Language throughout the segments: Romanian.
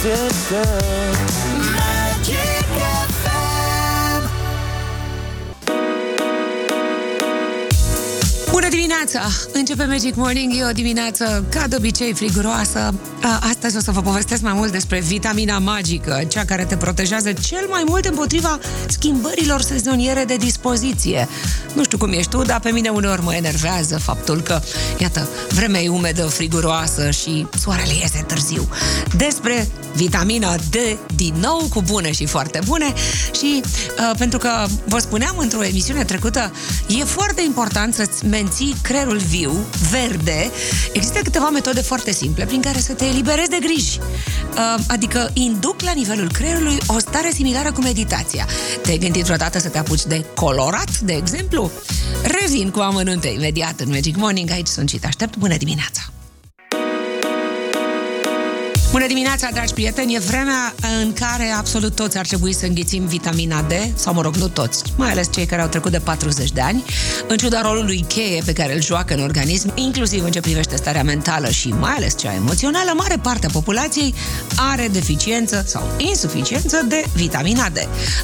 Bună dimineața! Începe Magic Morning, e o dimineață ca de obicei friguroasă. Astăzi o să vă povestesc mai mult despre vitamina magică, cea care te protejează cel mai mult împotriva schimbărilor sezoniere de dispoziție. Nu știu cum ești tu, dar pe mine uneori mă enervează faptul că, iată, vremea e umedă, friguroasă și soarele iese târziu. Despre vitamina D, din nou cu bune și foarte bune și uh, pentru că vă spuneam într-o emisiune trecută, e foarte important să-ți menții creierul viu, verde. Există câteva metode foarte simple prin care să te eliberezi de griji. Uh, adică induc la nivelul creierului o stare similară cu meditația. Te-ai gândit vreodată să te apuci de colorat, de exemplu? Revin cu amănunte imediat în Magic Morning. Aici sunt și te aștept. Bună dimineața! Bună dimineața, dragi prieteni! E vremea în care absolut toți ar trebui să înghițim vitamina D, sau mă rog, nu toți, mai ales cei care au trecut de 40 de ani, în ciuda rolului cheie pe care îl joacă în organism, inclusiv în ce privește starea mentală și mai ales cea emoțională, mare parte a populației are deficiență sau insuficiență de vitamina D.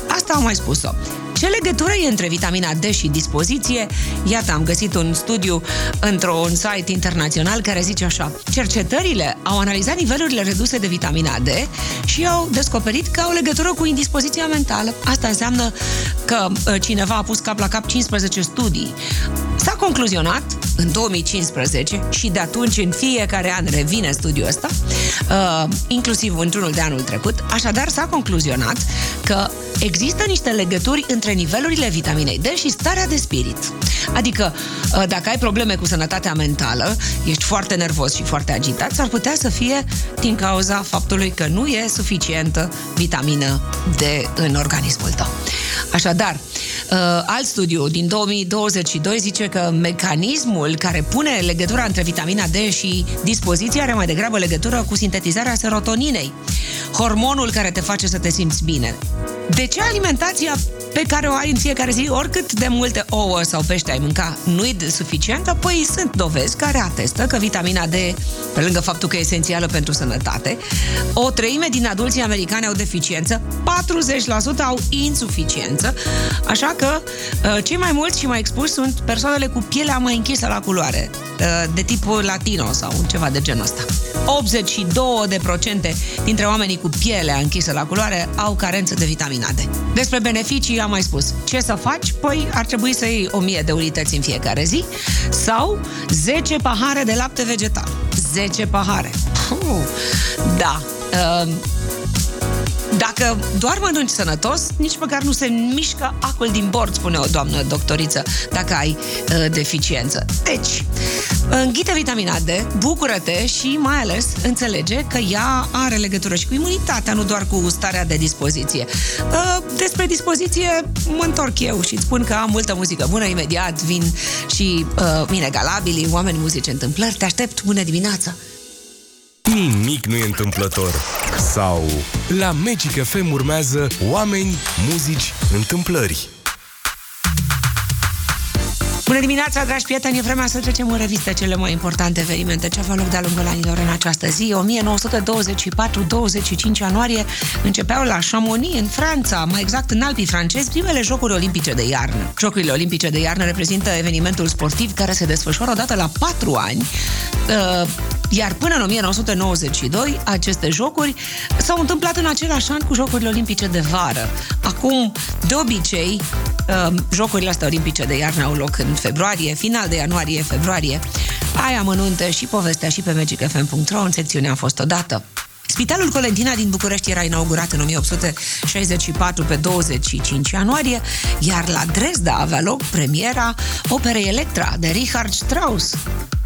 Asta am mai spus-o. Ce legătură e între vitamina D și dispoziție? Iată, am găsit un studiu într-un site internațional care zice așa. Cercetările au analizat nivelurile reduse de vitamina D și au descoperit că au legătură cu indispoziția mentală. Asta înseamnă că uh, cineva a pus cap la cap 15 studii. S-a concluzionat în 2015 și de atunci în fiecare an revine studiul ăsta, uh, inclusiv într-unul de anul trecut. Așadar, s-a concluzionat că există niște legături între nivelurile vitaminei D și starea de spirit. Adică, uh, dacă ai probleme cu sănătatea mentală, ești foarte nervos și foarte agitat, s-ar putea să fie din cauza faptului că nu e suficientă vitamină D în organismul tău. Așadar, uh, alt studiu din 2022 zice că mecanismul care pune legătura între vitamina D și dispoziția are mai degrabă legătură cu sintetizarea serotoninei, hormonul care te face să te simți bine. De ce alimentația pe care o ai în fiecare zi, oricât de multe ouă sau pește ai mânca, nu e suficientă? Păi sunt dovezi care atestă că vitamina D, pe lângă faptul că e esențială pentru sănătate, o treime din adulții americani au deficiență, 40% au insuficiență, așa că uh, cei mai mulți și mai expuși sunt persoanele cu pielea mai închisă la culoare, uh, de tipul latino sau ceva de genul ăsta. 82% dintre oamenii cu pielea închisă la culoare au carență de vitamina D. Despre beneficii am mai spus. Ce să faci? Păi ar trebui să iei 1000 de unități în fiecare zi sau 10 pahare de lapte vegetal. 10 pahare. Uh, da. Uh, dacă doar mănânci sănătos, nici măcar nu se mișcă acul din bord, spune o doamnă doctoriță, dacă ai uh, deficiență. Deci, înghite vitamina D, bucură-te și mai ales înțelege că ea are legătură și cu imunitatea, nu doar cu starea de dispoziție. Uh, despre dispoziție mă întorc eu și îți spun că am multă muzică bună, imediat vin și uh, inegalabili, oameni muzice întâmplări. Te aștept, bună dimineața! Nimic nu e întâmplător. Sau la Magic FM urmează oameni, muzici, întâmplări. Bună dimineața, dragi prieteni! E vremea să trecem în revistă cele mai importante evenimente ce aveau loc de-a lungul anilor în această zi. 1924-25 ianuarie începeau la Chamonix, în Franța, mai exact în Alpii francezi, primele Jocuri Olimpice de iarnă. Jocurile Olimpice de iarnă reprezintă evenimentul sportiv care se desfășoară odată la patru ani uh, iar până în 1992, aceste jocuri s-au întâmplat în același an cu Jocurile Olimpice de vară. Acum, de obicei, um, Jocurile astea olimpice de iarnă au loc în februarie, final de ianuarie-februarie. Ai amănunte și povestea și pe magicfm.ro în secțiunea a fost odată. Spitalul Colentina din București era inaugurat în 1864 pe 25 ianuarie, iar la Dresda avea loc premiera operei Electra de Richard Strauss.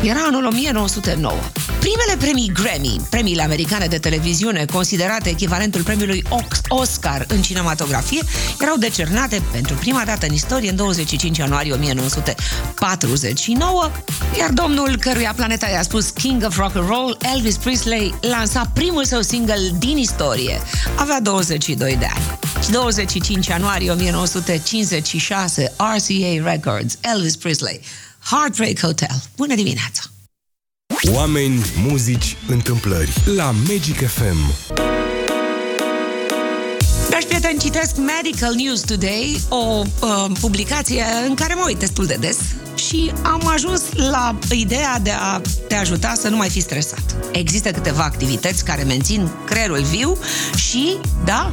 Era anul 1909. Primele premii Grammy, premiile americane de televiziune, considerate echivalentul premiului Oscar în cinematografie, erau decernate pentru prima dată în istorie în 25 ianuarie 1949, iar domnul căruia planeta i-a spus King of Rock and Roll, Elvis Presley, lansa primul său single din istorie. Avea 22 de ani. 25 ianuarie 1956, RCA Records, Elvis Presley, Heartbreak Hotel. Bună dimineața! Oameni, muzici, întâmplări la Magic FM. Prieteni, citesc Medical News Today, o uh, publicație în care mă uit destul de des și am ajuns la ideea de a te ajuta să nu mai fi stresat. Există câteva activități care mențin creierul viu și, da,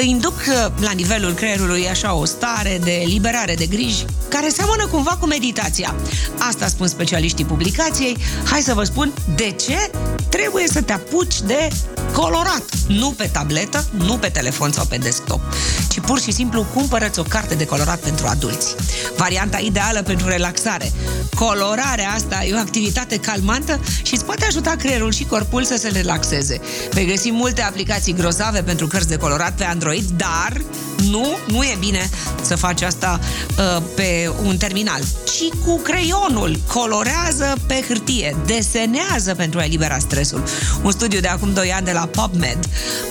induc uh, la nivelul creierului așa o stare de liberare de griji care seamănă cumva cu meditația. Asta spun specialiștii publicației. Hai să vă spun de ce trebuie să te apuci de colorat. Nu pe tabletă, nu pe telefon sau pe desktop, ci pur și simplu cumpărăți o carte de colorat pentru adulți. Varianta ideală pentru relaxare. Colorarea asta e o activitate calmantă și îți poate ajuta creierul și corpul să se relaxeze. Vei găsi multe aplicații grozave pentru cărți de colorat pe Android, dar nu, nu e bine să faci asta uh, pe un terminal, ci cu creionul. Colorează pe hârtie, desenează pentru a elibera stresul. Un studiu de acum 2 ani de la PubMed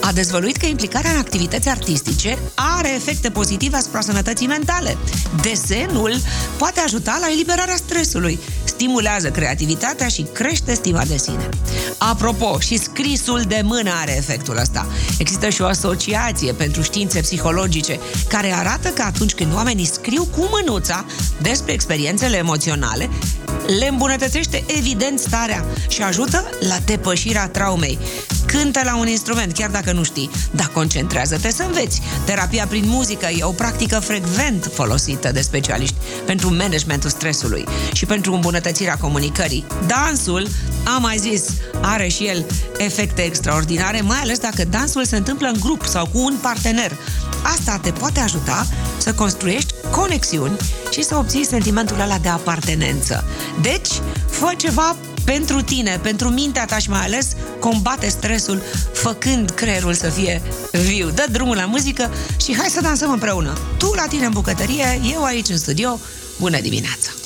a dezvăluit că implicarea în activități artistice are efecte pozitive asupra sănătății mentale. Desenul poate ajuta la eliberarea stresului, stimulează creativitatea și crește stima de sine. Apropo, și scrisul de mână are efectul ăsta. Există și o asociație pentru științe psihologice care arată că atunci când oamenii scriu cu mânuța despre experiențele emoționale, le îmbunătățește evident starea și ajută la depășirea traumei. Cântă la un instrument, chiar dacă nu știi, dar concentrează-te să înveți. Terapia prin muzică e o practică frecvent folosită de specialiști pentru managementul stresului și pentru îmbunătățirea comunicării. Dansul, am mai zis, are și el efecte extraordinare, mai ales dacă dansul se întâmplă în grup sau cu un partener. Asta te poate ajuta să construiești conexiuni și să obții sentimentul ăla de apartenență. Deci, fă ceva pentru tine, pentru mintea ta și mai ales combate stresul făcând creierul să fie viu. Dă drumul la muzică și hai să dansăm împreună. Tu la tine în bucătărie, eu aici în studio. Bună dimineața!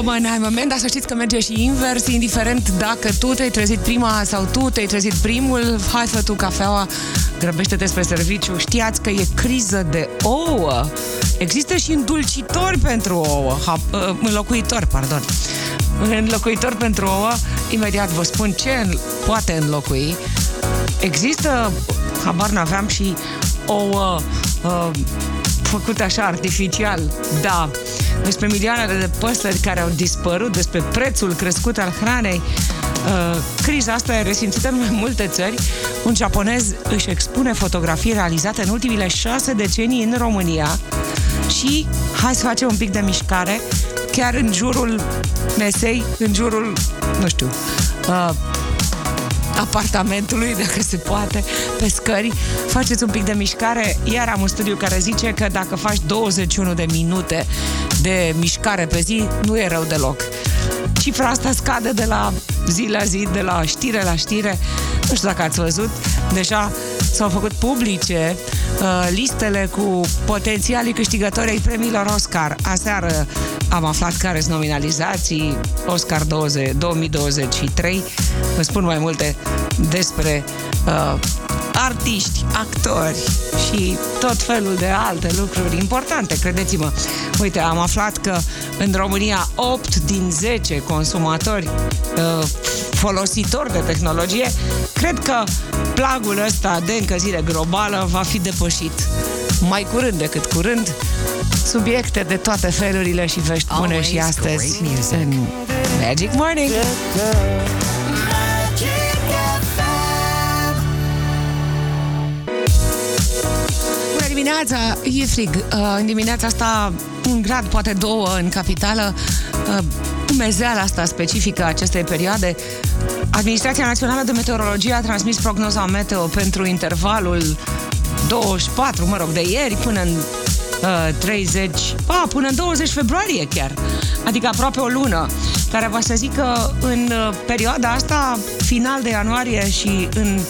You're a woman, I'm a man, dar să știți că merge și invers, indiferent dacă tu te-ai trezit prima sau tu te-ai trezit primul, hai fă tu cafeaua, grăbește-te spre serviciu. Știați că e criză de ouă. Există și îndulcitori pentru ouă, ha, uh, înlocuitori, pardon. Înlocuitor pentru ouă, imediat vă spun ce poate înlocui. Există, habar n-aveam și ouă uh, făcute așa artificial, da, despre milioanele de păsări care au dispărut, despre prețul crescut al hranei. Uh, criza asta e resimțită în mai multe țări. Un japonez își expune fotografii realizate în ultimile șase decenii în România și hai să facem un pic de mișcare chiar în jurul mesei, în jurul, nu știu, uh, apartamentului, dacă se poate, pe scări, faceți un pic de mișcare. Iar am un studiu care zice că dacă faci 21 de minute de mișcare pe zi, nu e rău deloc. Cifra asta scade de la zi la zi, de la știre la știre. Nu știu dacă ați văzut, deja s-au făcut publice uh, listele cu potențialii câștigători ai premiilor Oscar. Aseară am aflat care sunt nominalizații Oscar 20, 2023. Vă spun mai multe despre uh, artiști, actori și tot felul de alte lucruri importante, credeți-mă. Uite, am aflat că în România 8 din 10 consumatori uh, folositori de tehnologie cred că plagul ăsta de încălzire globală va fi depășit mai curând decât curând subiecte de toate felurile și vești bune și astăzi în Magic Morning. Dimineața! E frig. Uh, în dimineața asta un grad, poate două în capitală. Uh, umezeala asta specifică acestei perioade. Administrația Națională de Meteorologie a transmis prognoza meteo pentru intervalul 24, mă rog, de ieri până în uh, 30, a, până în 20 februarie chiar, adică aproape o lună, care va să zică în uh, perioada asta, final de ianuarie și în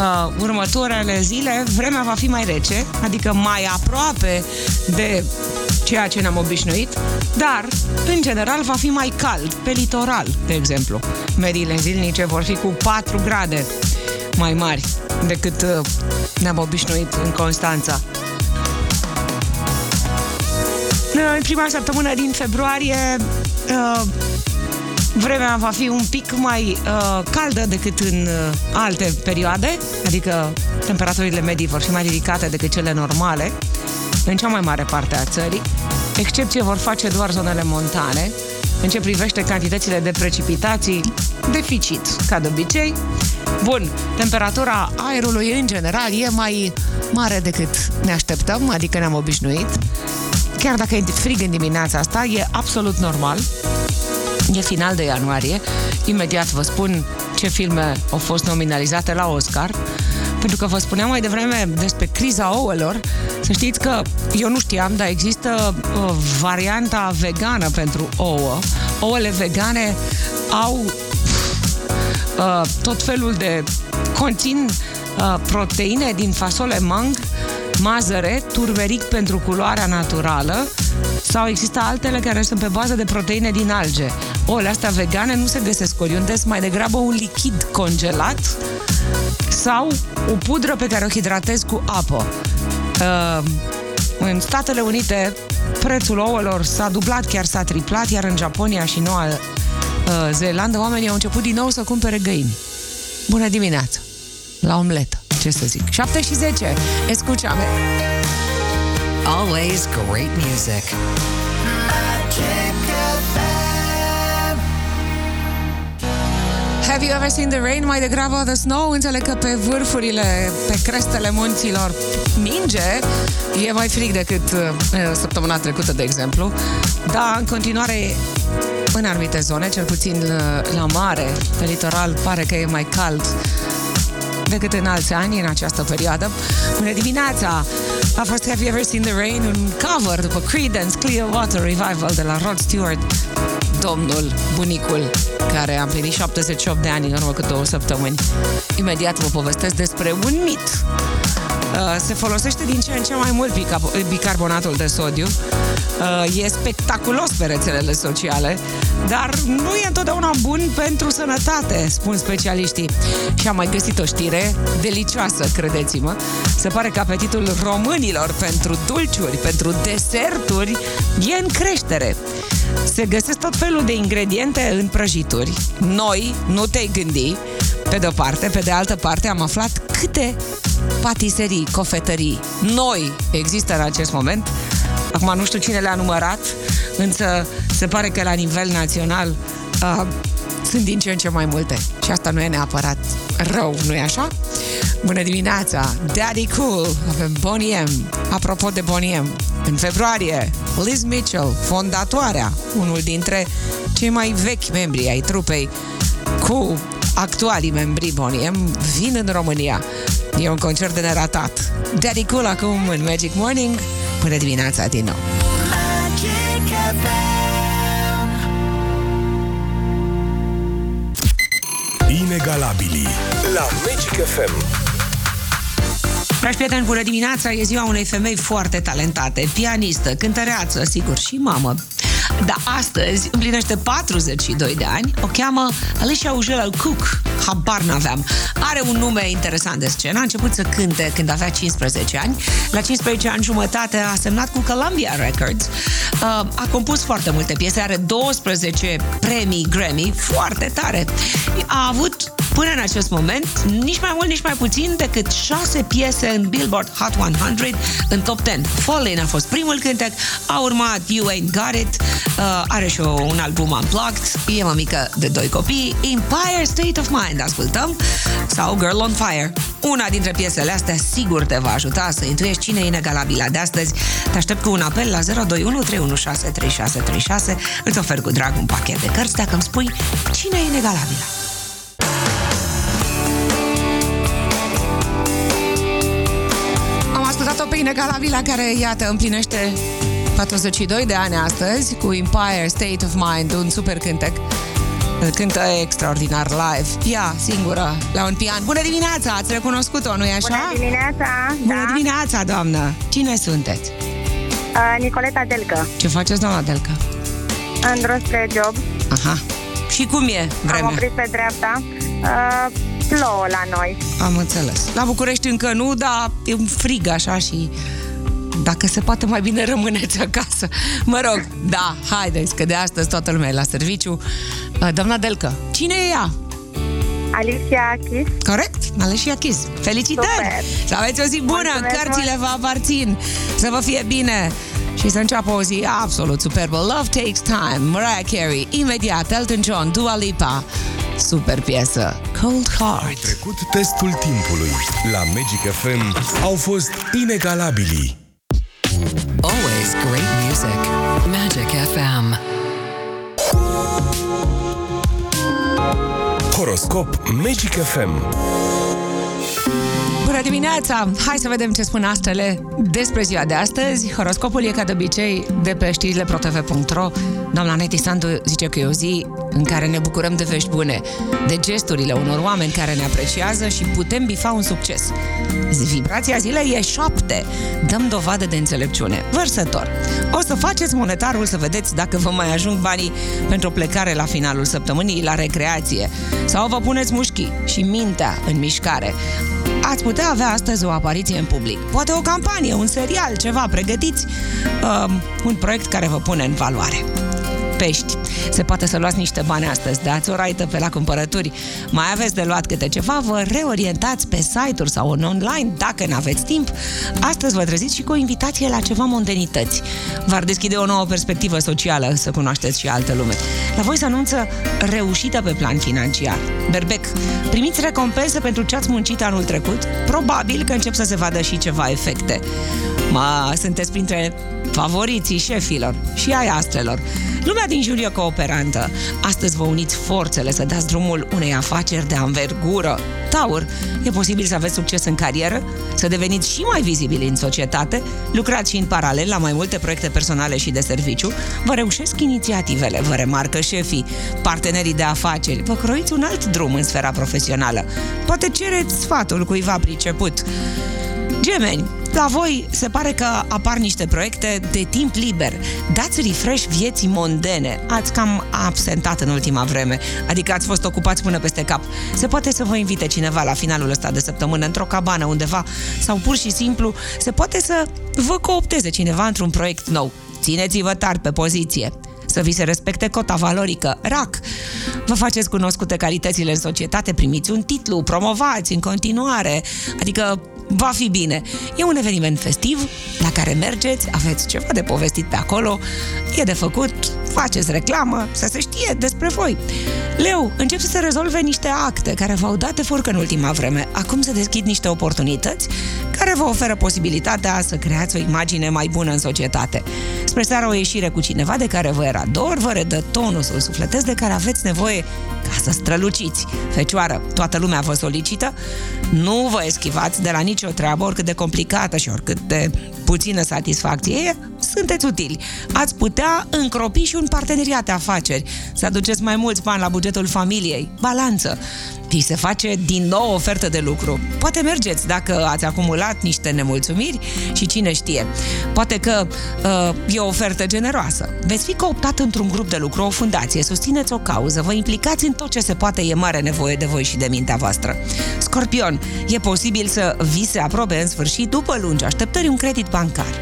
uh, următoarele zile, vremea va fi mai rece, adică mai aproape de ceea ce ne-am obișnuit, dar, în general, va fi mai cald, pe litoral, de exemplu. Mediile zilnice vor fi cu 4 grade mai mari decât uh, ne-am obișnuit în Constanța. În prima săptămână din februarie uh, vremea va fi un pic mai uh, caldă decât în uh, alte perioade, adică temperaturile medii vor fi mai ridicate decât cele normale în cea mai mare parte a țării. Excepție vor face doar zonele montane. În ce privește cantitățile de precipitații, deficit, ca de obicei. Bun, temperatura aerului în general e mai mare decât ne așteptăm, adică ne-am obișnuit. Chiar dacă e frig în dimineața asta, e absolut normal. E final de ianuarie. Imediat vă spun ce filme au fost nominalizate la Oscar. Pentru că vă spuneam mai devreme despre criza ouălor. Să știți că eu nu știam, dar există uh, varianta vegană pentru ouă. Ouăle vegane au uh, tot felul de conțin uh, proteine din fasole mang, mazăre, turmeric pentru culoarea naturală sau există altele care sunt pe bază de proteine din alge. Ouăle astea vegane nu se găsesc oriunde, sunt mai degrabă un lichid congelat sau o pudră pe care o hidratezi cu apă. Uh, în Statele Unite prețul ouălor s-a dublat, chiar s-a triplat, iar în Japonia și Noua uh, Zeelandă oamenii au început din nou să cumpere găini. Bună dimineața! La omletă, ce să zic. 7 și 10, escuchame! Always great music. Have you ever seen the rain? Mai degrabă the snow. Înțeleg că pe vârfurile, pe crestele munților minge. E mai frig decât uh, săptămâna trecută, de exemplu. Dar, în continuare, în anumite zone, cel puțin uh, la mare, pe litoral, pare că e mai cald decât în alți ani, în această perioadă. Bună dimineața! A fost Have You Ever Seen the Rain? Un cover după Creedence Clearwater Revival de la Rod Stewart domnul, bunicul, care a împlinit 78 de ani în urmă cu două săptămâni. Imediat vă povestesc despre un mit. Uh, se folosește din ce în ce mai mult bicarbonatul de sodiu. Uh, e spectaculos pe rețelele sociale, dar nu e întotdeauna bun pentru sănătate, spun specialiștii. Și am mai găsit o știre delicioasă, credeți-mă. Se pare că apetitul românilor pentru dulciuri, pentru deserturi, e în creștere. Se găsesc tot felul de ingrediente în prăjituri. Noi, nu te-ai gândi, pe de-o parte, pe de altă parte am aflat câte patiserii, cofetării noi există în acest moment. Acum nu știu cine le-a numărat, însă se pare că la nivel național uh, sunt din ce în ce mai multe. Și asta nu e neapărat rău, nu e așa? Bună dimineața! Daddy Cool, avem Bonnie M. Apropo de Bonnie M, în februarie, Liz Mitchell, fondatoarea, unul dintre cei mai vechi membri ai trupei cu actualii membri Bonnie M, vin în România. E un concert de neratat. Daddy Cool acum în Magic Morning. Până dimineața din nou. Inegalabili la Magic FM. Dragi prieteni, bună dimineața! E ziua unei femei foarte talentate, pianistă, cântăreață, sigur, și mamă. Dar astăzi împlinește 42 de ani, o cheamă Alicia Ujela Cook, habar n-aveam. Are un nume interesant de scenă, a început să cânte când avea 15 ani. La 15 ani jumătate a semnat cu Columbia Records. Uh, a compus foarte multe piese, are 12 premii Grammy, foarte tare. A avut până în acest moment, nici mai mult, nici mai puțin decât șase piese în Billboard Hot 100 în top 10. Fallen a fost primul cântec, a urmat You Ain't Got It, uh, are și un album unplugged, e mămică de doi copii, Empire State of Mind, ascultăm, sau Girl on Fire. Una dintre piesele astea sigur te va ajuta să intuiești cine e inegalabila de astăzi. Te aștept cu un apel la 021 316 3636. Îți ofer cu drag un pachet de cărți dacă îmi spui cine e inegalabila. Ascultat-o pe Inegalabila care, iată, împlinește 42 de ani astăzi cu Empire State of Mind, un super cântec. Îl cântă extraordinar live. Ea, singură, la un pian. Bună dimineața! Ați recunoscut-o, nu-i așa? Bună dimineața! Bună da. dimineața, doamnă! Cine sunteți? Uh, Nicoleta Delcă. Ce faceți, doamna Delca? În drum spre job. Aha. Și cum e Am vremea? oprit pe dreapta. Uh, plouă la noi. Am înțeles. La București încă nu, dar e un frig așa și dacă se poate mai bine rămâneți acasă. Mă rog, da, haideți, că de astăzi toată lumea e la serviciu. Uh, doamna Delcă, cine e ea? Alicia Chis. Corect? Alicia Chis. Felicitări! Super. Să aveți o zi bună, Mulțumesc cărțile vă aparțin. Să vă fie bine! Și să înceapă o zi absolut superbă. Love Takes Time, Mariah Carey, imediat Elton John, Dua Lipa. Super piesă. Cold Ai Heart. trecut testul timpului. La Magic FM au fost inegalabili. Always great music. Magic FM. Horoscop Magic FM. Bună dimineața! Hai să vedem ce spun astrele despre ziua de astăzi. Horoscopul e ca de obicei de pe știrile protv.ro. Doamna Neti Sandu zice că e o zi în care ne bucurăm de vești bune, de gesturile unor oameni care ne apreciază și putem bifa un succes. Vibrația zilei e șapte. Dăm dovadă de înțelepciune. Vărsător. O să faceți monetarul să vedeți dacă vă mai ajung banii pentru o plecare la finalul săptămânii la recreație. Sau vă puneți mușchii și mintea în mișcare. Ați putea avea astăzi o apariție în public. Poate o campanie, un serial, ceva. Pregătiți uh, un proiect care vă pune în valoare pești. Se poate să luați niște bani astăzi, dați o raită pe la cumpărături. Mai aveți de luat câte ceva, vă reorientați pe site-uri sau în online, dacă nu aveți timp. Astăzi vă treziți și cu o invitație la ceva mondenități. V-ar deschide o nouă perspectivă socială să cunoașteți și altă lume. La voi se anunță reușită pe plan financiar. Berbec, primiți recompense pentru ce ați muncit anul trecut? Probabil că încep să se vadă și ceva efecte. Ma, sunteți printre favoriții șefilor și ai astrelor. Lumea din jur e cooperantă. Astăzi vă uniți forțele să dați drumul unei afaceri de anvergură. Taur, e posibil să aveți succes în carieră, să deveniți și mai vizibili în societate, lucrați și în paralel la mai multe proiecte personale și de serviciu, vă reușesc inițiativele, vă remarcă șefii, partenerii de afaceri, vă croiți un alt drum în sfera profesională. Poate cereți sfatul cuiva priceput. Gemeni, la voi se pare că apar niște proiecte de timp liber. Dați refresh vieții mondene. Ați cam absentat în ultima vreme, adică ați fost ocupați până peste cap. Se poate să vă invite cineva la finalul ăsta de săptămână într-o cabană undeva sau pur și simplu se poate să vă coopteze cineva într-un proiect nou. Țineți-vă tari pe poziție să vi se respecte cota valorică, RAC. Vă faceți cunoscute calitățile în societate, primiți un titlu, promovați în continuare, adică va fi bine. E un eveniment festiv la care mergeți, aveți ceva de povestit pe acolo, e de făcut, faceți reclamă, să se știe despre voi. Leu, încep să se rezolve niște acte care v-au dat de furcă în ultima vreme. Acum se deschid niște oportunități care vă oferă posibilitatea să creați o imagine mai bună în societate. Spre seara o ieșire cu cineva de care vă era dor, vă redă tonusul sufletesc de care aveți nevoie ca să străluciți. Fecioară, toată lumea vă solicită, nu vă eschivați de la nicio treabă, oricât de complicată și oricât de puțină satisfacție e, sunteți utili. Ați putea încropi și un parteneriat de afaceri, să aduceți mai mulți bani la bugetul familiei, balanță. Vi se face din nou ofertă de lucru. Poate mergeți dacă ați acumulat niște nemulțumiri și cine știe. Poate că uh, e o ofertă generoasă. Veți fi cooptat într-un grup de lucru, o fundație, susțineți o cauză, vă implicați în tot ce se poate, e mare nevoie de voi și de mintea voastră. Scorpion, e posibil să vi se aprobe în sfârșit, după lungi așteptări, un credit bancar.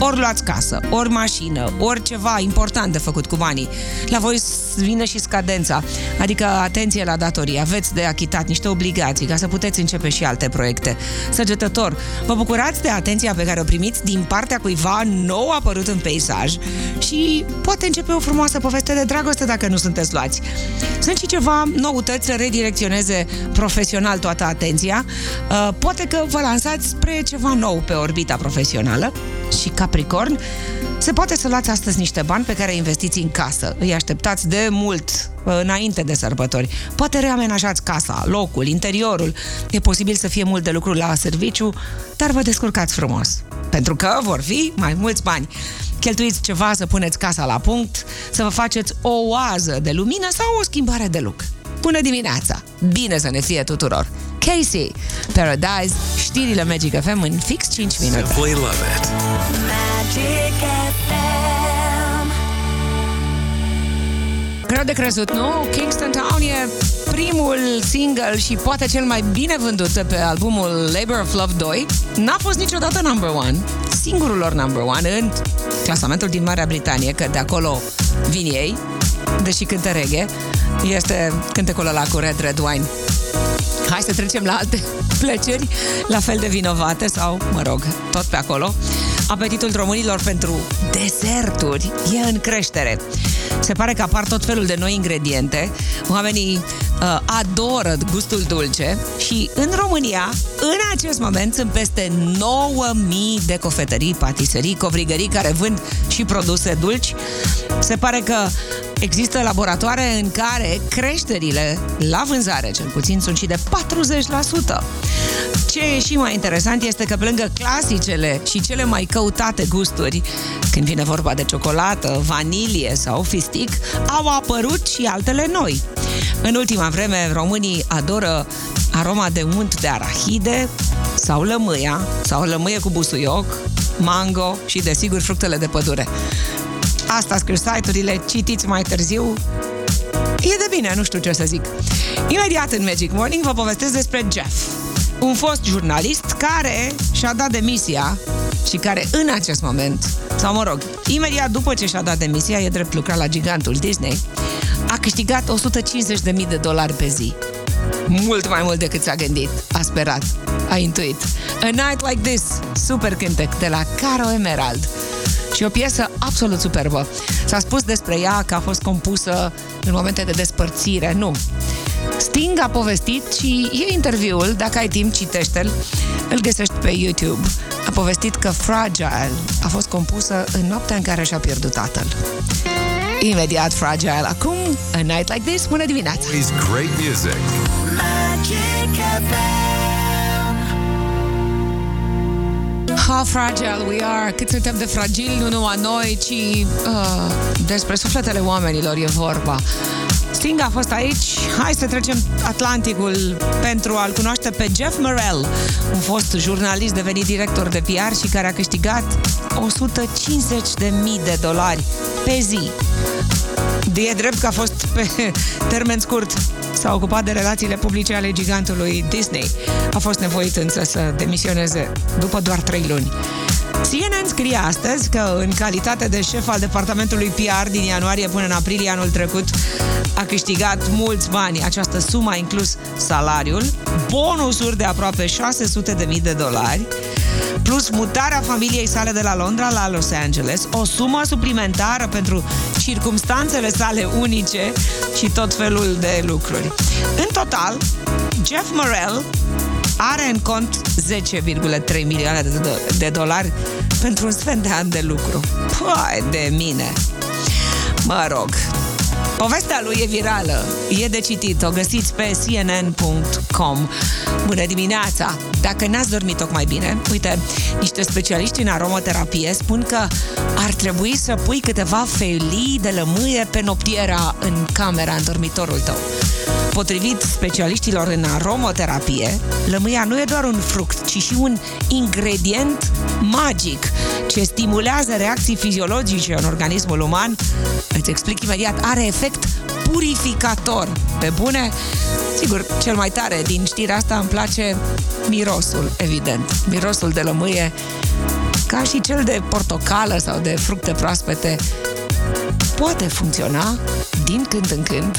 Ori luați casă, ori mașină, ori ceva important de făcut cu banii. La voi vine și scadența, adică atenție la datorii, aveți de achitat niște obligații ca să puteți începe și alte proiecte. Săgetător, vă bucurați de atenția pe care o primiți din partea cuiva nou apărut în peisaj și poate începe o frumoasă poveste de dragoste dacă nu sunteți luați. Sunt și ceva noutăți să redirecționeze profesional toată atenția. Uh, Poate că vă lansați spre ceva nou pe orbita profesională și Capricorn, se poate să luați astăzi niște bani pe care investiți în casă. Îi așteptați de mult uh, înainte de sărbători. Poate reamenajați casa, locul, interiorul. E posibil să fie mult de lucru la serviciu, dar vă descurcați frumos. Pentru că vor fi mai mulți bani. Cheltuiți ceva să puneți casa la punct, să vă faceți o oază de lumină sau o schimbare de look. Bună dimineața! Bine să ne fie tuturor! Casey, Paradise, știrile Magic FM în fix 5 minute. Simply love it. Magic FM. Greu de crezut, nu? Kingston Town e primul single și poate cel mai bine vândut pe albumul Labor of Love 2. N-a fost niciodată number one. singurul lor number one în clasamentul din Marea Britanie, că de acolo vin ei, deși cântă reggae, este cântecul ăla cu Red Red Wine. Hai să trecem la alte plăceri la fel de vinovate sau, mă rog, tot pe acolo. Apetitul românilor pentru deserturi e în creștere. Se pare că apar tot felul de noi ingrediente. Oamenii uh, adoră gustul dulce și în România, în acest moment, sunt peste 9000 de cofetării, patiserii, covrigării care vând și produse dulci. Se pare că există laboratoare în care creșterile la vânzare, cel puțin, sunt și de 40%. Ce e și mai interesant este că pe lângă clasicele și cele mai căutate gusturi, când vine vorba de ciocolată, vanilie sau fistic, au apărut și altele noi. În ultima vreme, românii adoră aroma de unt de arahide sau lămâia, sau lămâie cu busuioc, mango și, desigur, fructele de pădure. Asta scriu site-urile, citiți mai târziu. E de bine, nu știu ce să zic. Imediat în Magic Morning vă povestesc despre Jeff, un fost jurnalist care și-a dat demisia și care în acest moment, sau mă rog, imediat după ce și-a dat demisia, e drept lucra la gigantul Disney, a câștigat 150.000 de dolari pe zi. Mult mai mult decât s-a gândit, a sperat, a intuit. A Night Like This, super cântec de la Caro Emerald. Și o piesă absolut superbă. S-a spus despre ea că a fost compusă în momente de despărțire. Nu. Sting a povestit și e interviul, dacă ai timp, citește-l, îl găsești pe YouTube. A povestit că Fragile a fost compusă în noaptea în care și-a pierdut tatăl. Imediat Fragile. Acum, A Night Like This, bună dimineața! Always great music. Magic FM. How fragile we are, cât suntem de fragili, nu numai noi, ci uh, despre sufletele oamenilor e vorba. Sting a fost aici, hai să trecem Atlanticul pentru a-l cunoaște pe Jeff Morel, un fost jurnalist devenit director de PR și care a câștigat 150.000 de dolari pe zi. E drept că a fost pe termen scurt s-a ocupat de relațiile publice ale gigantului Disney. A fost nevoit însă să demisioneze după doar trei luni. CNN scrie astăzi că în calitate de șef al departamentului PR din ianuarie până în aprilie anul trecut a câștigat mulți bani. Această sumă a inclus salariul, bonusuri de aproape 600.000 de dolari, plus mutarea familiei sale de la Londra la Los Angeles, o sumă suplimentară pentru circumstanțele sale unice și tot felul de lucruri. În total, Jeff Morel are în cont 10,3 milioane de, do- de dolari pentru un sfert de an de lucru. Păi de mine! Mă rog, Povestea lui e virală, e de citit, o găsiți pe cnn.com. Bună dimineața! Dacă n-ați dormit tocmai bine, uite, niște specialiști în aromaterapie spun că ar trebui să pui câteva felii de lămâie pe noptiera în camera, în dormitorul tău. Potrivit specialiștilor în aromoterapie, lămâia nu e doar un fruct, ci și un ingredient magic ce stimulează reacții fiziologice în organismul uman. Îți explic imediat, are efect purificator. Pe bune, sigur, cel mai tare din știrea asta îmi place mirosul, evident. Mirosul de lămâie, ca și cel de portocală sau de fructe proaspete, poate funcționa din când în când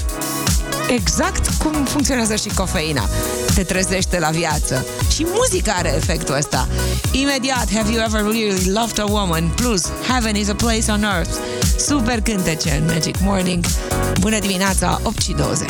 exact cum funcționează și cofeina. Te trezește la viață. Și muzica are efectul ăsta. Imediat, Have You Ever Really Loved a Woman? Plus, Heaven is a Place on Earth. Super cântece în Magic Morning. Bună dimineața, 8 și 20.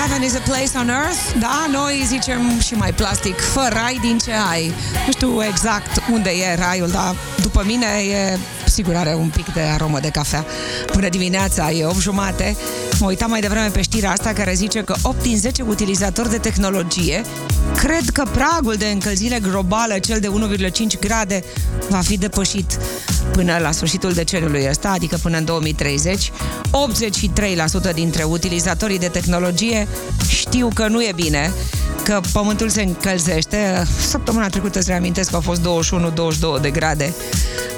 Heaven is a place on earth? Da, noi zicem și mai plastic, fă rai din ce ai. Nu știu exact unde e raiul, dar după mine e sigur are un pic de aromă de cafea. Bună dimineața, e 8 jumate. Mă uitam mai devreme pe știrea asta care zice că 8 din 10 utilizatori de tehnologie cred că pragul de încălzire globală, cel de 1,5 grade, va fi depășit până la sfârșitul deceniului ăsta, adică până în 2030. 83% dintre utilizatorii de tehnologie știu că nu e bine, că pământul se încălzește. Săptămâna trecută îți reamintesc că au fost 21-22 de grade.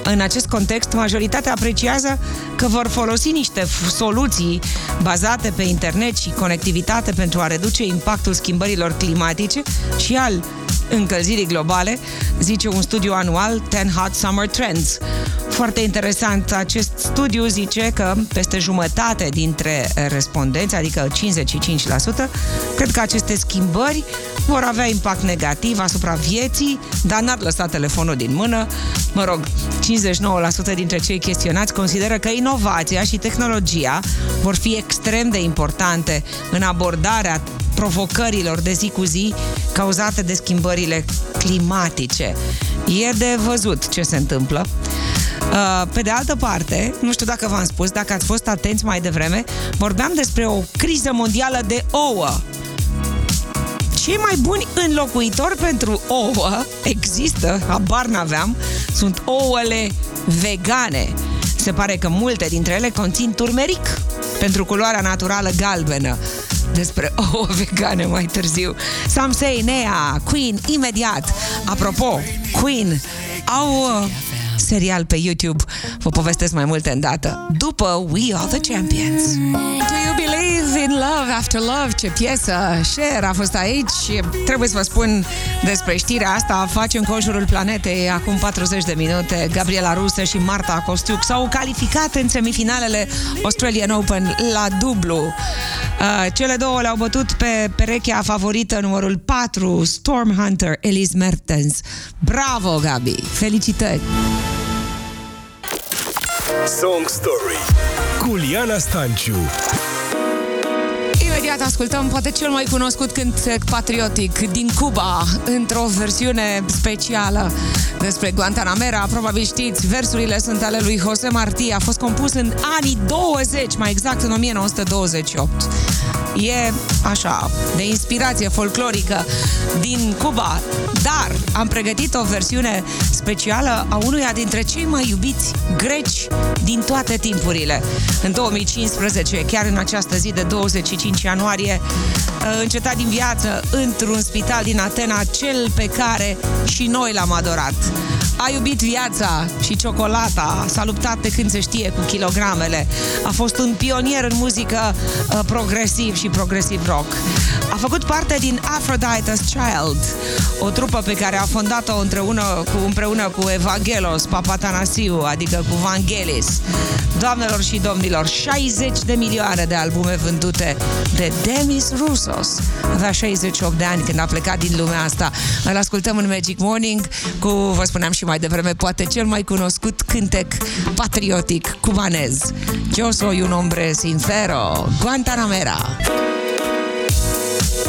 În acest context, majoritatea apreciază că vor folosi niște f- soluții bazate pe internet și conectivitate pentru a reduce impactul schimbărilor climatice și al încălzirii globale, zice un studiu anual 10 Hot Summer Trends. Foarte interesant, acest studiu zice că peste jumătate dintre respondenți, adică 55%, cred că aceste schimbări vor avea impact negativ asupra vieții, dar n-ar lăsa telefonul din mână. Mă rog, 59% dintre cei chestionați consideră că inovația și tehnologia vor fi extrem de importante în abordarea provocărilor de zi cu zi cauzate de schimbările climatice. E de văzut ce se întâmplă. Uh, pe de altă parte, nu știu dacă v-am spus, dacă ați fost atenți mai devreme, vorbeam despre o criză mondială de ouă. Cei mai buni înlocuitori pentru ouă există, habar n-aveam, sunt ouăle vegane. Se pare că multe dintre ele conțin turmeric pentru culoarea naturală galbenă despre ouă vegane mai târziu. Samsei, Nea, Queen, imediat. Apropo, Queen au uh, serial pe YouTube. Vă povestesc mai multe îndată. După We Are The Champions. Do you believe in love after love? Ce piesă! Cher a fost aici și trebuie să vă spun despre știrea asta. Face în conjurul planetei acum 40 de minute. Gabriela Rusă și Marta Costiuc s-au calificat în semifinalele Australian Open la dublu. Uh, cele două le-au bătut pe perechea favorită numărul 4, Storm Hunter, Elise Mertens. Bravo, Gabi! Felicitări! Song Story cu Liana Stanciu Imediat ascultăm poate cel mai cunoscut cântec patriotic din Cuba într-o versiune specială despre Guantanamera. Probabil știți, versurile sunt ale lui Jose Marti. A fost compus în anii 20, mai exact în 1928. E așa, de inspirație folclorică din Cuba, dar am pregătit o versiune specială a unuia dintre cei mai iubiți greci din toate timpurile. În 2015, chiar în această zi de 25 ianuarie, înceta din viață într-un spital din Atena, cel pe care și noi l-am adorat. A iubit viața și ciocolata, s-a luptat de când se știe cu kilogramele, a fost un pionier în muzică uh, progresiv și progresiv rock. A făcut parte din Aphrodite's Child, o trupă pe care a fondat-o împreună cu, împreună cu Evangelos Papatanasiu, adică cu Vangelis. Doamnelor și domnilor, 60 de milioane de albume vândute de Demis Roussos. Avea 68 de ani când a plecat din lumea asta. Îl ascultăm în Magic Morning cu, vă spuneam și mai devreme, poate cel mai cunoscut cântec patriotic cubanez. Yo soy un hombre sincero, Guantanamera.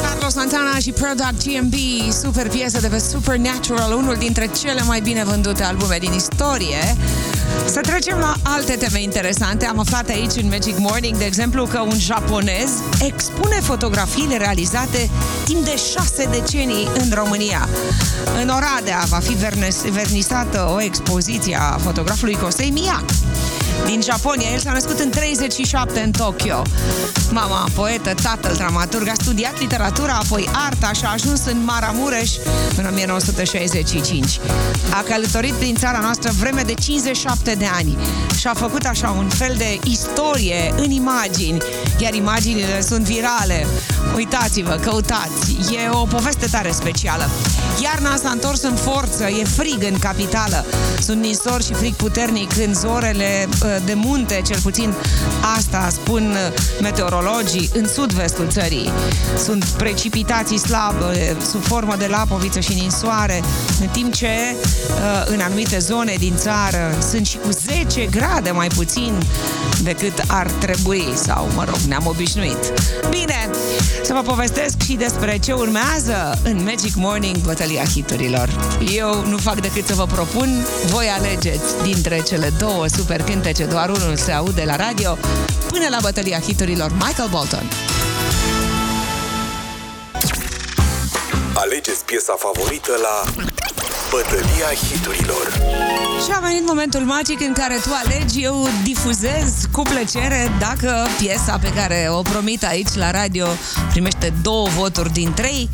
Carlos Santana și Product GMB, super piesă de pe Supernatural, unul dintre cele mai bine vândute albume din istorie. Să trecem la alte teme interesante. Am aflat aici în Magic Morning, de exemplu, că un japonez expune fotografiile realizate timp de șase decenii în România. În Oradea va fi vernisată o expoziție a fotografului Kosei Miyake din Japonia. El s-a născut în 37 în Tokyo. Mama, poetă, tatăl, dramaturg, a studiat literatura, apoi arta și a ajuns în Maramureș în 1965. A călătorit prin țara noastră vreme de 57 de ani și a făcut așa un fel de istorie în imagini, iar imaginile sunt virale. Uitați-vă, căutați, e o poveste tare specială. Iarna s-a întors în forță, e frig în capitală. Sunt nisori și frig puternic în zorele de munte, cel puțin asta spun meteorologii, în sud-vestul țării. Sunt precipitații slabe, sub formă de lapoviță și ninsoare, în timp ce în anumite zone din țară sunt și cu 10 grade mai puțin decât ar trebui, sau, mă rog, ne-am obișnuit. Bine, să vă povestesc și despre ce urmează în Magic Morning bătălia hiturilor. Eu nu fac decât să vă propun, voi alegeți dintre cele două super cântece, doar unul se aude la radio, până la bătălia hiturilor Michael Bolton. Alegeți piesa favorită la Bătălia hiturilor Și a venit momentul magic în care tu alegi, eu difuzez cu plăcere dacă piesa pe care o promit aici la radio primește două voturi din trei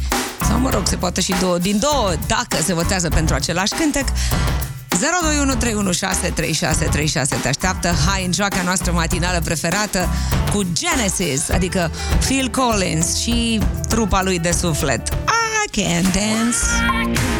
sau mă rog, se poate și două din două dacă se votează pentru același cântec 021 te așteaptă Hai în joaca noastră matinală preferată Cu Genesis Adică Phil Collins și trupa lui de suflet I can dance.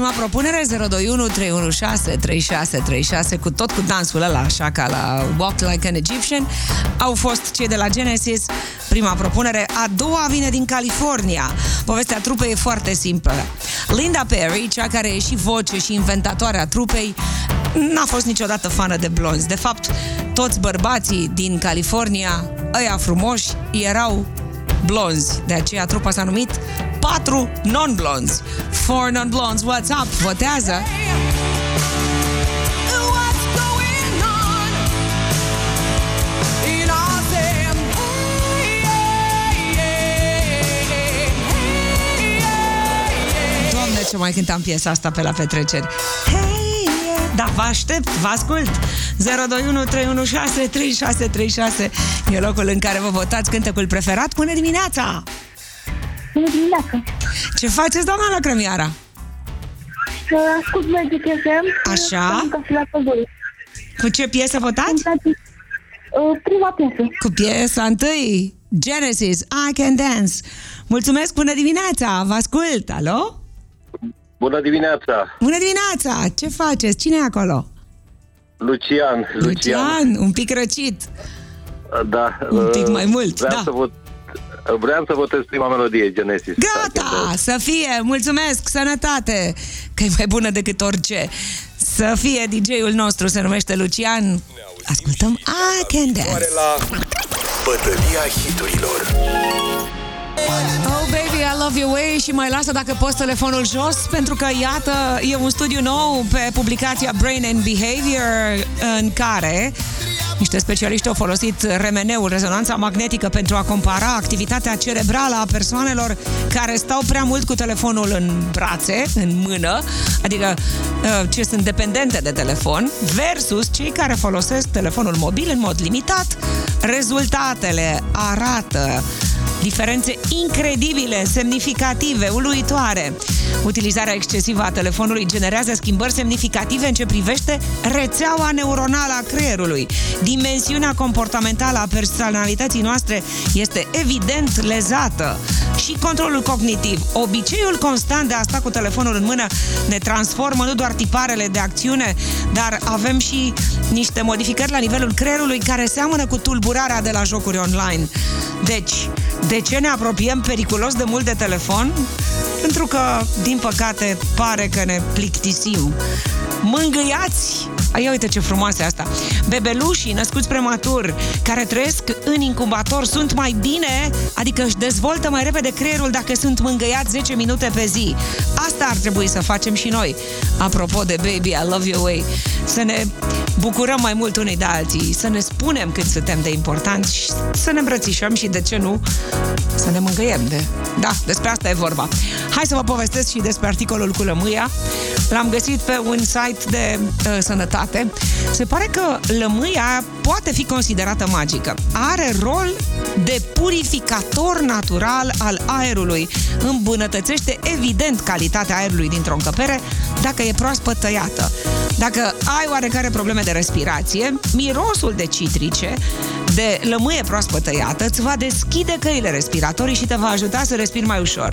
Prima propunere 021 316 3636 cu tot cu dansul ăla așa ca la Walk Like an Egyptian. Au fost cei de la Genesis prima propunere, a doua vine din California. Povestea trupei e foarte simplă. Linda Perry, cea care e și voce și inventatoarea trupei n-a fost niciodată fană de blonzi. De fapt toți bărbații din California ăia frumoși erau blonzi. De aceea trupa s-a numit Patru Non-Blonzi. Four Non-Blondes, what's up? Votează! What's going on in all them? Hey, hey, hey, hey, Doamne, ce mai cântam piesa asta pe la petreceri. Hei, da, vă aștept, vă ascult. 021 316 3636 e locul în care vă votați cântecul preferat. Bună dimineața! Bună dimineața! Ce faceți, doamna Lăcrămiara? Să ascult Magic FM. Așa. Am ca să la pădure. Cu ce piesă votați? Îmi place, uh, Prima piesă. Cu piesa întâi, Genesis, I Can Dance. Mulțumesc, bună dimineața, vă ascult, alo? Bună dimineața, Bună dimineața, ce faceți? Cine e acolo? Lucian. Lucian, un pic răcit. Da. Un pic uh, mai mult, vreau da. Să vot, vreau să votez prima melodie, Genesis. Gata, să fie, mulțumesc, sănătate, că e mai bună decât orice. Să fie DJ-ul nostru, se numește Lucian. Ascultăm I Can Dance. la Bătălia hiturilor. Oh baby, I love your way și mai lasă dacă poți telefonul jos pentru că iată, e un studiu nou pe publicația Brain and Behavior în care niște specialiști au folosit RMN-ul, rezonanța magnetică, pentru a compara activitatea cerebrală a persoanelor care stau prea mult cu telefonul în brațe, în mână, adică uh, ce sunt dependente de telefon, versus cei care folosesc telefonul mobil în mod limitat. Rezultatele arată Diferențe incredibile, semnificative, uluitoare. Utilizarea excesivă a telefonului generează schimbări semnificative în ce privește rețeaua neuronală a creierului. Dimensiunea comportamentală a personalității noastre este evident lezată. Și controlul cognitiv. Obiceiul constant de a sta cu telefonul în mână ne transformă nu doar tiparele de acțiune, dar avem și niște modificări la nivelul creierului care seamănă cu tulburarea de la jocuri online. Deci, de ce ne apropiem periculos de mult de telefon? Pentru că, din păcate, pare că ne plictisim. Mângâiați! Ia uite ce frumoasă e asta! Bebelușii născuți prematur, care trăiesc în incubator, sunt mai bine, adică își dezvoltă mai repede creierul dacă sunt mângâiați 10 minute pe zi. Asta ar trebui să facem și noi. Apropo de Baby, I love your way, să ne bucurăm mai mult unii de alții, să ne spunem cât suntem de importanți și să ne îmbrățișăm și, de ce nu, să ne mângâiem de... Da, despre asta e vorba. Hai să vă povestesc și despre articolul cu lămâia. L-am găsit pe un site de uh, sănătate. Se pare că lămâia poate fi considerată magică. Are rol de purificator natural al aerului. Îmbunătățește evident calitatea aerului dintr-o încăpere dacă e proaspăt tăiată. Dacă ai oarecare probleme de respirație, mirosul de citrice, de lămâie proaspăt tăiată, îți va deschide căile respiratorii și te va ajuta să respiri mai ușor.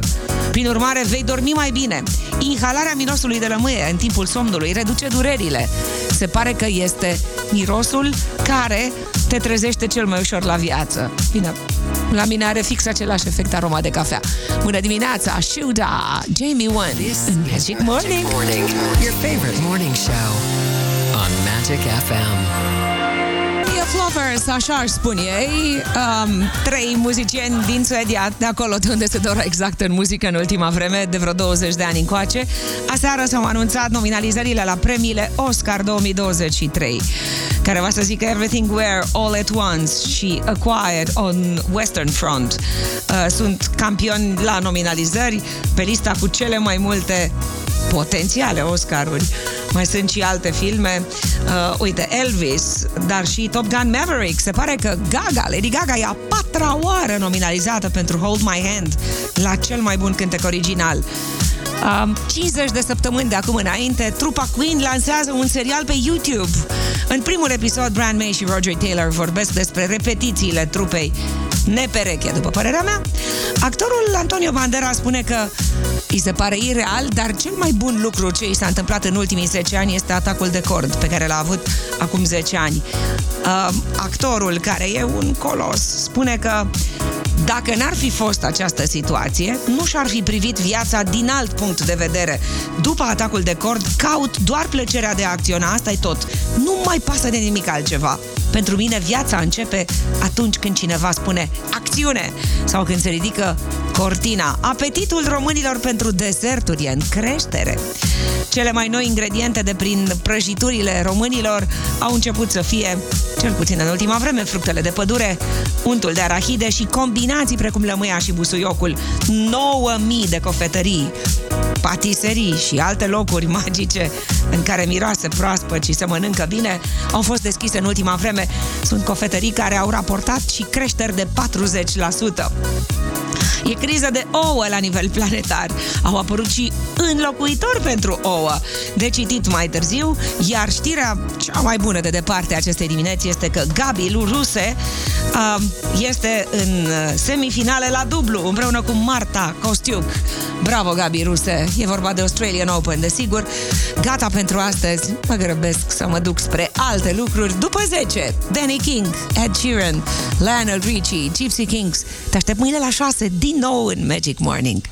Prin urmare, vei dormi mai bine. Inhalarea mirosului de lămâie în timpul somnului reduce durerile. Se pare că este mirosul care te trezește cel mai ușor la viață. Bine, la mine are fix același efect aroma de cafea. Bună dimineața, Shuda, Jamie One, This în is Magic Morning. Morning, your favorite morning show on Magic FM. E Lovers, așa aș spune ei, um, trei muzicieni din Suedia, de acolo de unde se doră exact în muzică în ultima vreme, de vreo 20 de ani încoace. Aseară s-au anunțat nominalizările la premiile Oscar 2023, care va să zică Everything Where All at Once și A Quiet on Western Front. Uh, sunt campioni la nominalizări pe lista cu cele mai multe potențiale Oscaruri. Mai sunt și alte filme. Uh, uite, Elvis, dar și Top Gun Maverick. Se pare că Gaga, Lady Gaga, e a patra oară nominalizată pentru Hold My Hand la cel mai bun cântec original. Um, 50 de săptămâni de acum înainte, trupa Queen lansează un serial pe YouTube. În primul episod, Brian May și Roger Taylor vorbesc despre repetițiile trupei nepereche, după părerea mea. Actorul Antonio Bandera spune că îi se pare ireal, dar cel mai bun lucru ce i s-a întâmplat în ultimii 10 ani este atacul de cord pe care l-a avut acum 10 ani. Uh, actorul, care e un colos, spune că dacă n-ar fi fost această situație, nu și-ar fi privit viața din alt punct de vedere. După atacul de cord, caut doar plăcerea de a acționa, asta e tot. Nu mai pasă de nimic altceva. Pentru mine viața începe atunci când cineva spune acțiune sau când se ridică cortina. Apetitul românilor pentru deserturi e în creștere. Cele mai noi ingrediente de prin prăjiturile românilor au început să fie, cel puțin în ultima vreme, fructele de pădure, untul de arahide și combinații precum lămâia și busuiocul. 9000 de cofetării patiserii și alte locuri magice în care miroase proaspăt și se mănâncă bine au fost deschise în ultima vreme. Sunt cofetării care au raportat și creșteri de 40%. E criză de ouă la nivel planetar. Au apărut și înlocuitori pentru ouă. De citit mai târziu, iar știrea cea mai bună de departe acestei dimineți este că Gabi Ruse uh, este în semifinale la dublu, împreună cu Marta Costiuc. Bravo, Gabi Ruse! E vorba de Australian Open, desigur. Gata pentru astăzi. Mă grăbesc să mă duc spre alte lucruri. După 10, Danny King, Ed Sheeran, Lionel Richie, Gypsy Kings. Te aștept mâine la 6 din nou în Magic Morning.